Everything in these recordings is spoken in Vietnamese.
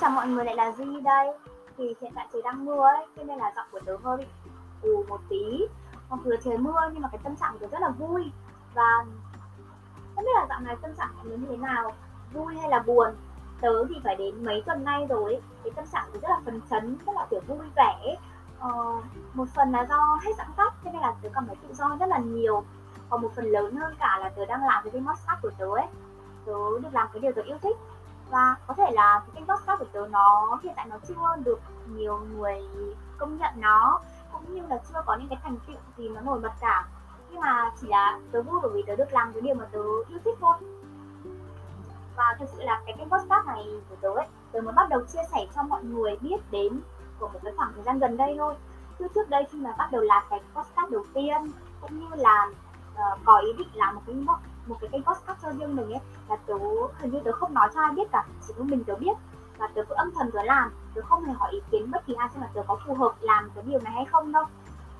chào mọi người lại là Duy đây. Thì hiện tại trời đang mưa ấy Cho nên là giọng của tớ hơi bị ù một tí. Mặc dù trời mưa nhưng mà cái tâm trạng của tớ rất là vui. Và không biết là dạo này tâm trạng của tớ như thế nào. Vui hay là buồn? Tớ thì phải đến mấy tuần nay rồi ấy. Cái tâm trạng của tớ rất là phấn chấn Rất là kiểu vui vẻ ờ, Một phần là do hết giãn cách Cho nên là tớ cảm thấy tự do rất là nhiều. Còn một phần lớn hơn cả là tớ đang làm cái remote podcast của tớ ấy. Tớ được làm cái điều tớ yêu thích và có thể là cái kênh podcast của tớ nó hiện tại nó chưa được nhiều người công nhận nó cũng như là chưa có những cái thành tựu gì nó nổi bật cả. Nhưng mà chỉ là tớ vui bởi vì tớ được làm cái điều mà tớ yêu thích thôi. Và thực sự là cái kênh podcast này của tớ ấy tớ mới bắt đầu chia sẻ cho mọi người biết đến của một cái khoảng thời gian gần đây thôi. Chứ trước đây khi mà bắt đầu làm cái podcast đầu tiên cũng như là uh, có ý định làm một cái một cái kênh podcast cho riêng mình ấy là tớ hình như tớ không nói cho ai biết cả, chỉ có mình tớ biết, và tớ cứ âm thầm tớ làm, tớ không hề hỏi ý kiến bất kỳ ai xem là tớ có phù hợp làm cái điều này hay không đâu.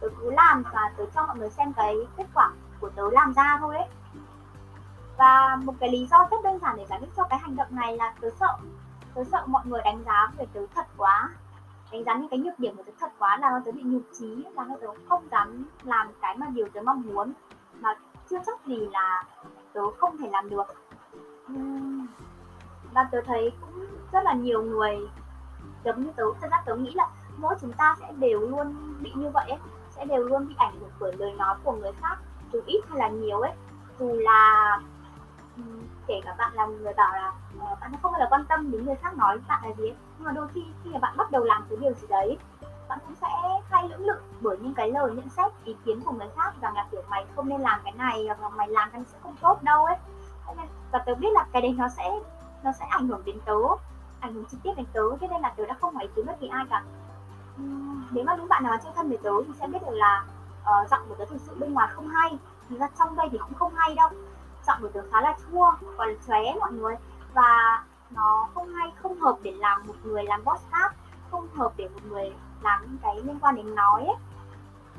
Tớ cứ làm và tớ cho mọi người xem cái kết quả của tớ làm ra thôi ấy. Và một cái lý do rất đơn giản để giải thích cho cái hành động này là tớ sợ tớ sợ mọi người đánh giá về tớ thật quá, đánh giá những cái nhược điểm của tớ thật quá là tớ bị nhục trí, là tớ không dám làm cái mà điều tớ mong muốn. Mà chưa chắc gì là tớ không thể làm được và tớ thấy cũng rất là nhiều người giống như tớ thật ra tớ nghĩ là mỗi chúng ta sẽ đều luôn bị như vậy ấy sẽ đều luôn bị ảnh hưởng bởi lời nói của người khác dù ít hay là nhiều ấy dù là kể cả bạn là người bảo là uh, bạn không bao giờ quan tâm đến người khác nói bạn là gì ấy. nhưng mà đôi khi khi mà bạn bắt đầu làm cái điều gì đấy bạn cũng sẽ hay lưỡng lự bởi những cái lời nhận xét ý kiến của người khác rằng là kiểu mày không nên làm cái này hoặc là mày làm cái sẽ không tốt đâu ấy. Và tớ biết là cái đấy nó sẽ nó sẽ ảnh hưởng đến tớ ảnh hưởng trực tiếp đến tớ cho nên là tớ đã không hỏi ý kiến bất kỳ ai cả. Nếu mà những bạn nào chơi thân với tớ thì sẽ biết được là uh, giọng của tớ thực sự bên ngoài không hay. Thì ra trong đây thì cũng không hay đâu. Giọng của tớ khá là chua còn chóe mọi người. Và nó không hay không hợp để làm một người làm boss khác không hợp để một người làm những cái liên quan đến nói ấy.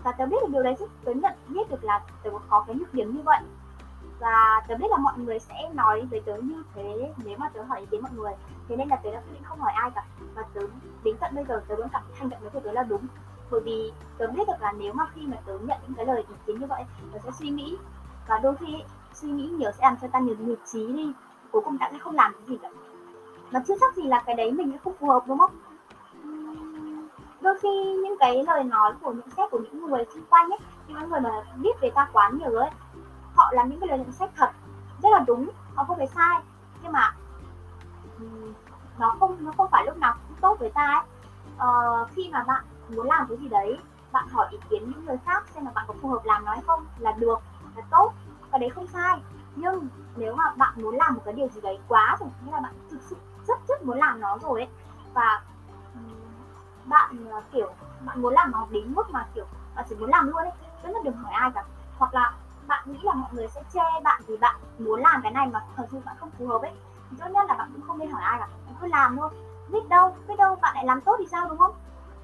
Và tớ biết được điều đấy chứ. Tớ nhận biết được là tớ có cái nhược điểm như vậy. Và tớ biết là mọi người sẽ nói với tớ như thế nếu mà tớ hỏi ý kiến mọi người. Thế nên là tớ đã quyết định không hỏi ai cả. Và tớ đến tận bây giờ tớ vẫn cảm thấy hành động của tớ là đúng. Bởi vì tớ biết được là nếu mà khi mà tớ nhận những cái lời ý kiến như vậy, tớ sẽ suy nghĩ. Và đôi khi suy nghĩ nhiều sẽ làm cho ta nhiều nhược trí đi. Cuối cùng ta sẽ không làm cái gì cả. Mà chưa chắc gì là cái đấy mình sẽ không phù hợp, đúng không? Đôi khi những cái lời nói của những xét của những người xung quanh ấy những người mà biết về ta quá nhiều ấy họ làm những cái lời nhận xét thật rất là đúng họ không phải sai. Nhưng mà nó không nó không phải lúc nào cũng tốt với ta ấy. Ờ, khi mà bạn muốn làm cái gì đấy bạn hỏi ý kiến những người khác xem là bạn có phù hợp làm nó hay không là được là tốt và đấy không sai. Nhưng nếu mà bạn muốn làm một cái điều gì đấy quá rồi nghĩa là bạn thực sự rất rất muốn làm nó rồi ấy và bạn ờ, kiểu, bạn muốn làm nó đến mức mà, kiểu, bạn chỉ muốn làm luôn ấy tất là đừng hỏi ai cả. Hoặc là bạn nghĩ là mọi người sẽ chê bạn vì bạn muốn làm cái này mà thật sự bạn không phù hợp ấy, thì tốt nhất là bạn cũng không nên hỏi ai cả, bạn cứ làm thôi. Biết đâu biết đâu bạn lại làm tốt thì sao, đúng không?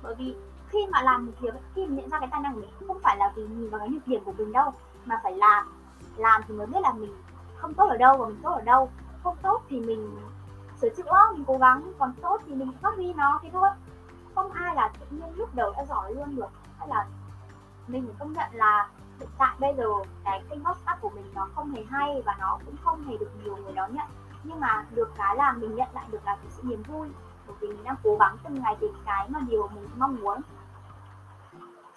Bởi vì khi mà làm một việc khi mà nhận ra cái tài năng của mình, không phải là vì nhìn vào cái nhược điểm của mình đâu, mà phải làm. Làm thì mới biết là mình không tốt ở đâu và mình tốt ở đâu. Không tốt thì mình sửa chữa, mình cố gắng, còn tốt thì mình phát huy nó, thế thôi không ai là tự nhiên lúc đầu đã giỏi luôn được hay là mình phải công nhận là hiện tại bây giờ cái kênh podcast của mình nó không hề hay và nó cũng không hề được nhiều người đón nhận. Nhưng mà được cái là mình nhận lại được là cái sự niềm vui bởi vì mình đang cố gắng từng ngày tìm cái mà điều mình mong muốn.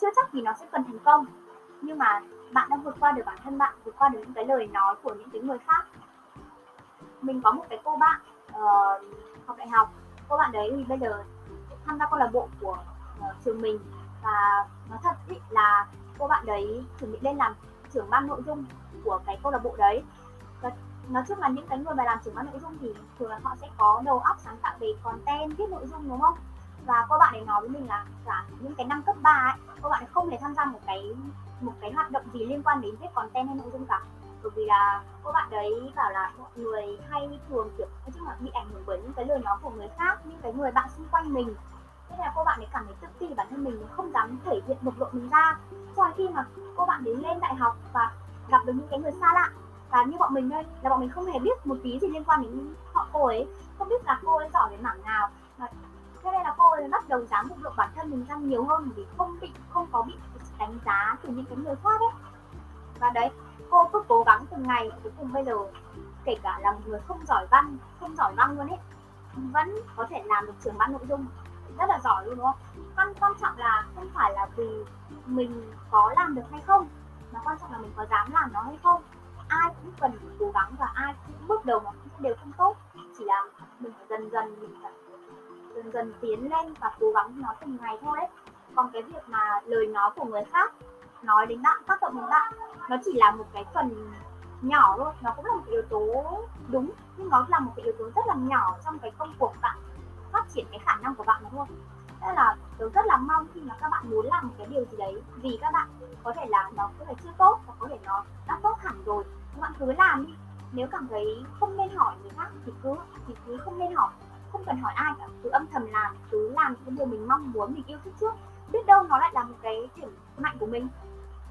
Chưa chắc thì nó sẽ cần thành công nhưng mà bạn đã vượt qua được bản thân bạn vượt qua được những cái lời nói của những cái người khác. Mình có một cái cô bạn uh, học đại học. Cô bạn đấy thì bây giờ tham gia câu lạc bộ của uh, trường mình. Và nói thật ý, là cô bạn đấy chuẩn bị lên làm trưởng ban nội dung của cái câu lạc bộ đấy. Và nói chung là những cái người mà làm trưởng ban nội dung thì thường là họ sẽ có đầu óc sáng tạo về content viết nội dung đúng không? Và cô bạn ấy nói với mình là cả những cái năm cấp 3 ấy cô bạn ấy không thể tham gia một cái một cái hoạt động gì liên quan đến viết content hay nội dung cả bởi vì là cô bạn đấy bảo là mọi người hay thường, kiểu, nói chung là bị ảnh hưởng bởi những cái lời nói của người khác, những cái người bạn xung quanh mình. Thế là cô bạn ấy cảm thấy tự ti bản thân mình không dám thể hiện bộc lộ mình ra. Cho đến khi mà cô bạn đến lên đại học và gặp được những cái người xa lạ, và như bọn mình đây là bọn mình không hề biết một tí gì liên quan đến họ cô ấy, không biết là cô ấy giỏi về mảng nào. Mà thế nên là cô ấy bắt đầu dám bộc lộ bản thân mình ra nhiều hơn vì không bị, không có bị đánh giá từ những cái người khác ấy. Và đấy cô cứ cố gắng từng ngày, cuối cùng bây giờ kể cả là một người không giỏi văn, không giỏi văn luôn ấy, vẫn có thể làm được trưởng ban nội dung. Rất là giỏi luôn, đúng không? Quan quan trọng là không phải là vì mình có làm được hay không, mà quan trọng là mình có dám làm nó hay không. Ai cũng cần cố gắng và ai cũng bước đầu nó cũng đều không tốt. Chỉ là mình phải dần dần, mình phải dần dần tiến lên và cố gắng nó từng ngày thôi ấy. Còn cái việc mà lời nói của người khác nói đến bạn, tác động đến bạn, nó chỉ là một cái phần nhỏ thôi, nó cũng là một yếu tố đúng, nhưng nó là một cái yếu tố rất là nhỏ trong cái công cuộc bạn, phát triển cái khả năng của bạn mà thôi. Nên là tôi rất là mong khi mà các bạn muốn làm một cái điều gì đấy, vì các bạn có thể là nó có thể chưa tốt hoặc có thể nó đã tốt hẳn rồi, các bạn cứ làm đi. Nếu cảm thấy không nên hỏi người khác thì cứ thì cứ không nên hỏi, không cần hỏi ai cả, cứ âm thầm làm, cứ làm những điều mình mong muốn, mình yêu thích trước. Biết đâu nó lại là một cái điểm mạnh của mình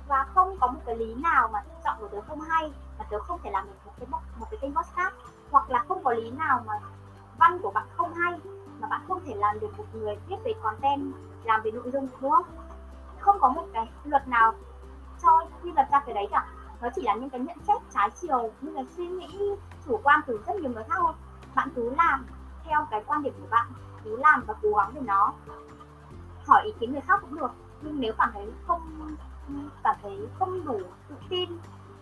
và không có một cái lý nào mà giọng của tớ không hay, mà tớ không thể làm được một cái một cái kênh podcast hoặc là không có lý nào mà văn của bạn không hay, mà bạn không thể làm được một người viết về content, làm về nội dung, đúng không? Không có một cái luật nào cho quy luật ra cái đấy cả. Nó chỉ là những cái nhận xét trái chiều, những cái suy nghĩ chủ quan từ rất nhiều người khác thôi. Bạn cứ làm theo cái quan điểm của bạn, cứ làm và cố gắng về nó hỏi ý kiến người khác cũng được. Nhưng nếu cảm thấy không cảm thấy không đủ tự tin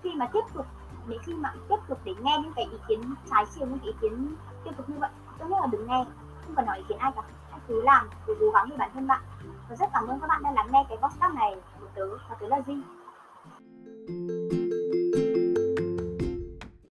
khi mà tiếp tục để khi mà tiếp tục để nghe những cái ý kiến trái chiều, những cái ý kiến tiêu cực như vậy. Tốt nhất là đừng nghe, không cần hỏi ý kiến ai cả. Hãy cứ làm, cứ cố gắng vì bản thân bạn. Và rất cảm ơn các bạn đã lắng nghe cái podcast này. Của tớ và tớ là Di